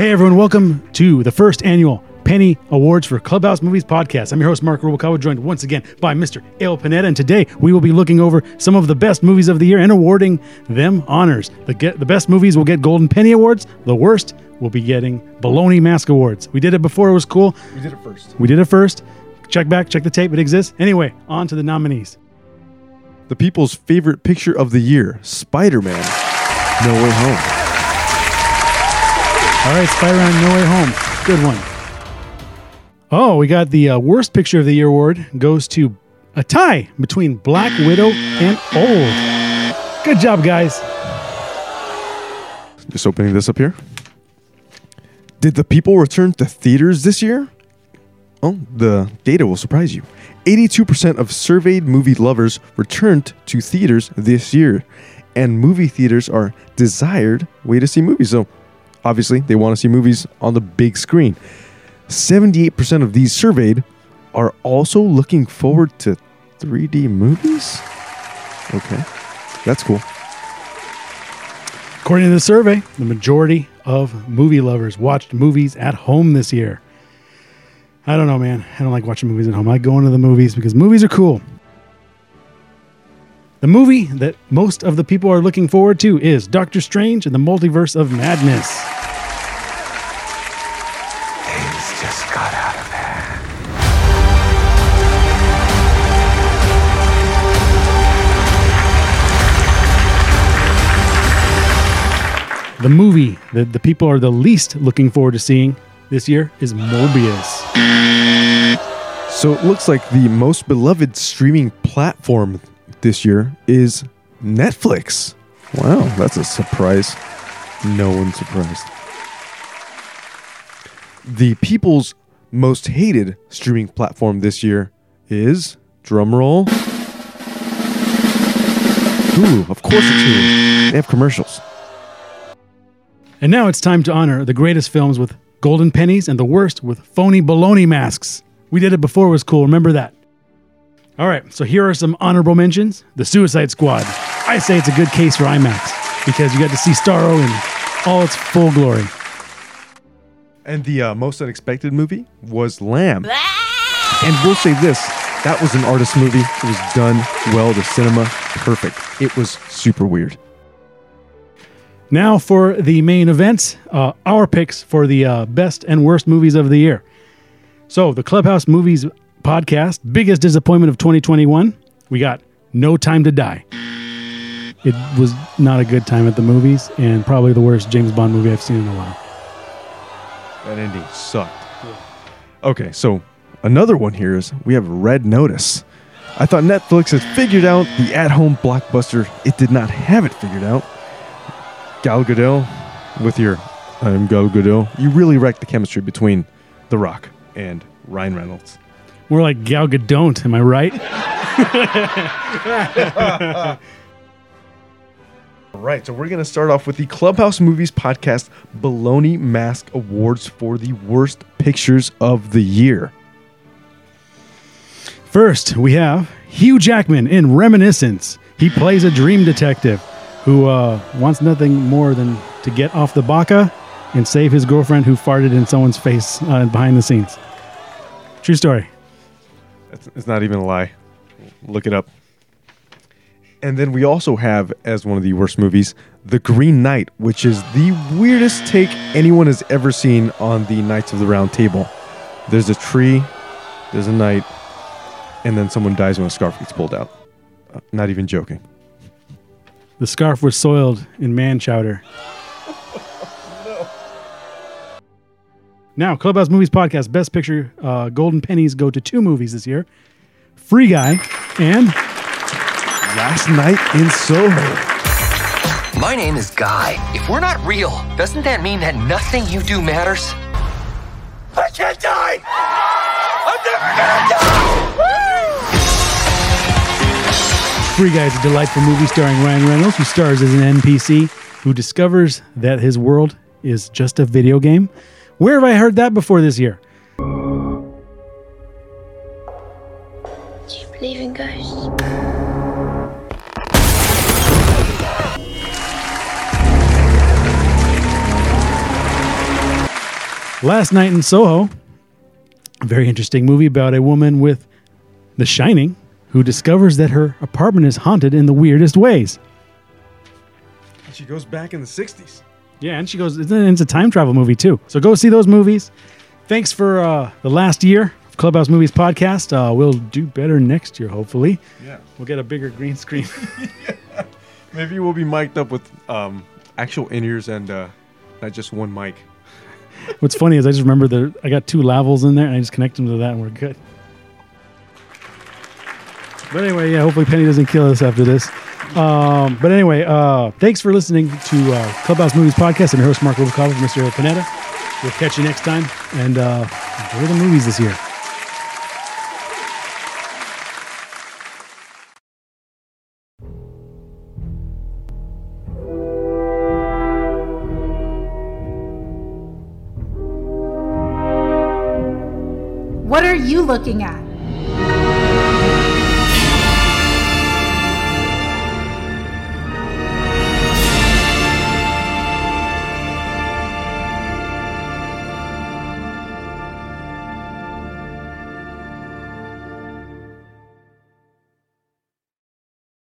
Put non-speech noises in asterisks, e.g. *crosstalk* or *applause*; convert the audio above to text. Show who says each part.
Speaker 1: Hey everyone, welcome to the first annual Penny Awards for Clubhouse Movies podcast. I'm your host Mark Rubalcaba, joined once again by Mr. Ale Panetta, and today we will be looking over some of the best movies of the year and awarding them honors. The get the best movies will get Golden Penny Awards. The worst will be getting Baloney Mask Awards. We did it before; it was cool.
Speaker 2: We did it first.
Speaker 1: We did it first. Check back, check the tape; it exists. Anyway, on to the nominees.
Speaker 2: The people's favorite picture of the year, Spider-Man: No Way Home.
Speaker 1: All right, Spider-Man: No Way Home, good one. Oh, we got the uh, worst picture of the year award goes to a tie between Black Widow and Old. Good job, guys.
Speaker 2: Just opening this up here. Did the people return to theaters this year? Oh, the data will surprise you. 82% of surveyed movie lovers returned to theaters this year, and movie theaters are desired way to see movies. So, obviously, they want to see movies on the big screen. 78% of these surveyed are also looking forward to 3D movies. Okay, that's cool.
Speaker 1: According to the survey, the majority of movie lovers watched movies at home this year. I don't know, man. I don't like watching movies at home. I like going to the movies because movies are cool. The movie that most of the people are looking forward to is Doctor Strange and the Multiverse of Madness.
Speaker 3: Things just got out of hand.
Speaker 1: The movie that the people are the least looking forward to seeing this year is Morbius.
Speaker 2: So it looks like the most beloved streaming platform this year is Netflix. Wow, that's a surprise. No one's surprised. The people's most hated streaming platform this year is drumroll. Hulu. Of course it's Hulu. They have commercials.
Speaker 1: And now it's time to honor the greatest films with golden pennies and the worst with phony baloney masks. We did it before it was cool. Remember that. All right, so here are some honorable mentions. The Suicide Squad. I say it's a good case for IMAX because you got to see Starro in all its full glory.
Speaker 2: And the uh, most unexpected movie was Lamb. And we'll say this that was an artist movie. It was done well. The cinema, perfect. It was super weird.
Speaker 1: Now for the main events, uh, our picks for the uh, best and worst movies of the year. So the Clubhouse Movies podcast, biggest disappointment of 2021. We got No Time to Die. It was not a good time at the movies, and probably the worst James Bond movie I've seen in a while.
Speaker 2: That ending sucked. Okay, so another one here is we have Red Notice. I thought Netflix had figured out the at home blockbuster. It did not have it figured out. Gal Gadot with your I'm Gal Gadot. You really wrecked the chemistry between The Rock and Ryan Reynolds.
Speaker 1: More like Gal Gadot, am I right? *laughs*
Speaker 2: All right, so we're going to start off with the Clubhouse Movies Podcast Baloney Mask Awards for the worst pictures of the year.
Speaker 1: First, we have Hugh Jackman in Reminiscence. He plays a dream detective who uh, wants nothing more than to get off the baka and save his girlfriend who farted in someone's face uh, behind the scenes. True story.
Speaker 2: It's not even a lie. Look it up. And then we also have, as one of the worst movies, The Green Knight, which is the weirdest take anyone has ever seen on the Knights of the Round Table. There's a tree, there's a knight, and then someone dies when a scarf gets pulled out. Uh, not even joking.
Speaker 1: The scarf was soiled in man chowder. Now, Clubhouse Movies Podcast Best Picture uh, Golden Pennies go to two movies this year Free Guy and
Speaker 2: Last Night in Soho.
Speaker 4: My name is Guy. If we're not real, doesn't that mean that nothing you do matters? I can't die! I'm never gonna die!
Speaker 1: Free Guy is a delightful movie starring Ryan Reynolds, who stars as an NPC who discovers that his world is just a video game. Where have I heard that before this year?
Speaker 5: Do you believe in ghosts?
Speaker 1: Last Night in Soho, a very interesting movie about a woman with The Shining who discovers that her apartment is haunted in the weirdest ways.
Speaker 2: She goes back in the 60s.
Speaker 1: Yeah, and she goes, it's a, it's a time travel movie too. So go see those movies. Thanks for uh, the last year of Clubhouse Movies podcast. Uh, we'll do better next year, hopefully.
Speaker 2: Yeah.
Speaker 1: We'll get a bigger green screen. *laughs*
Speaker 2: Maybe we'll be mic'd up with um, actual in ears and uh, not just one mic. *laughs*
Speaker 1: What's funny is I just remember that I got two lavels in there and I just connect them to that and we're good. But anyway, yeah, hopefully Penny doesn't kill us after this. Um, but anyway, uh, thanks for listening to uh, Clubhouse Movies Podcast. I'm your host, Mark Rubalcaba from Mr. Panetta. We'll catch you next time and uh, enjoy the movies this year.
Speaker 6: What are you looking at?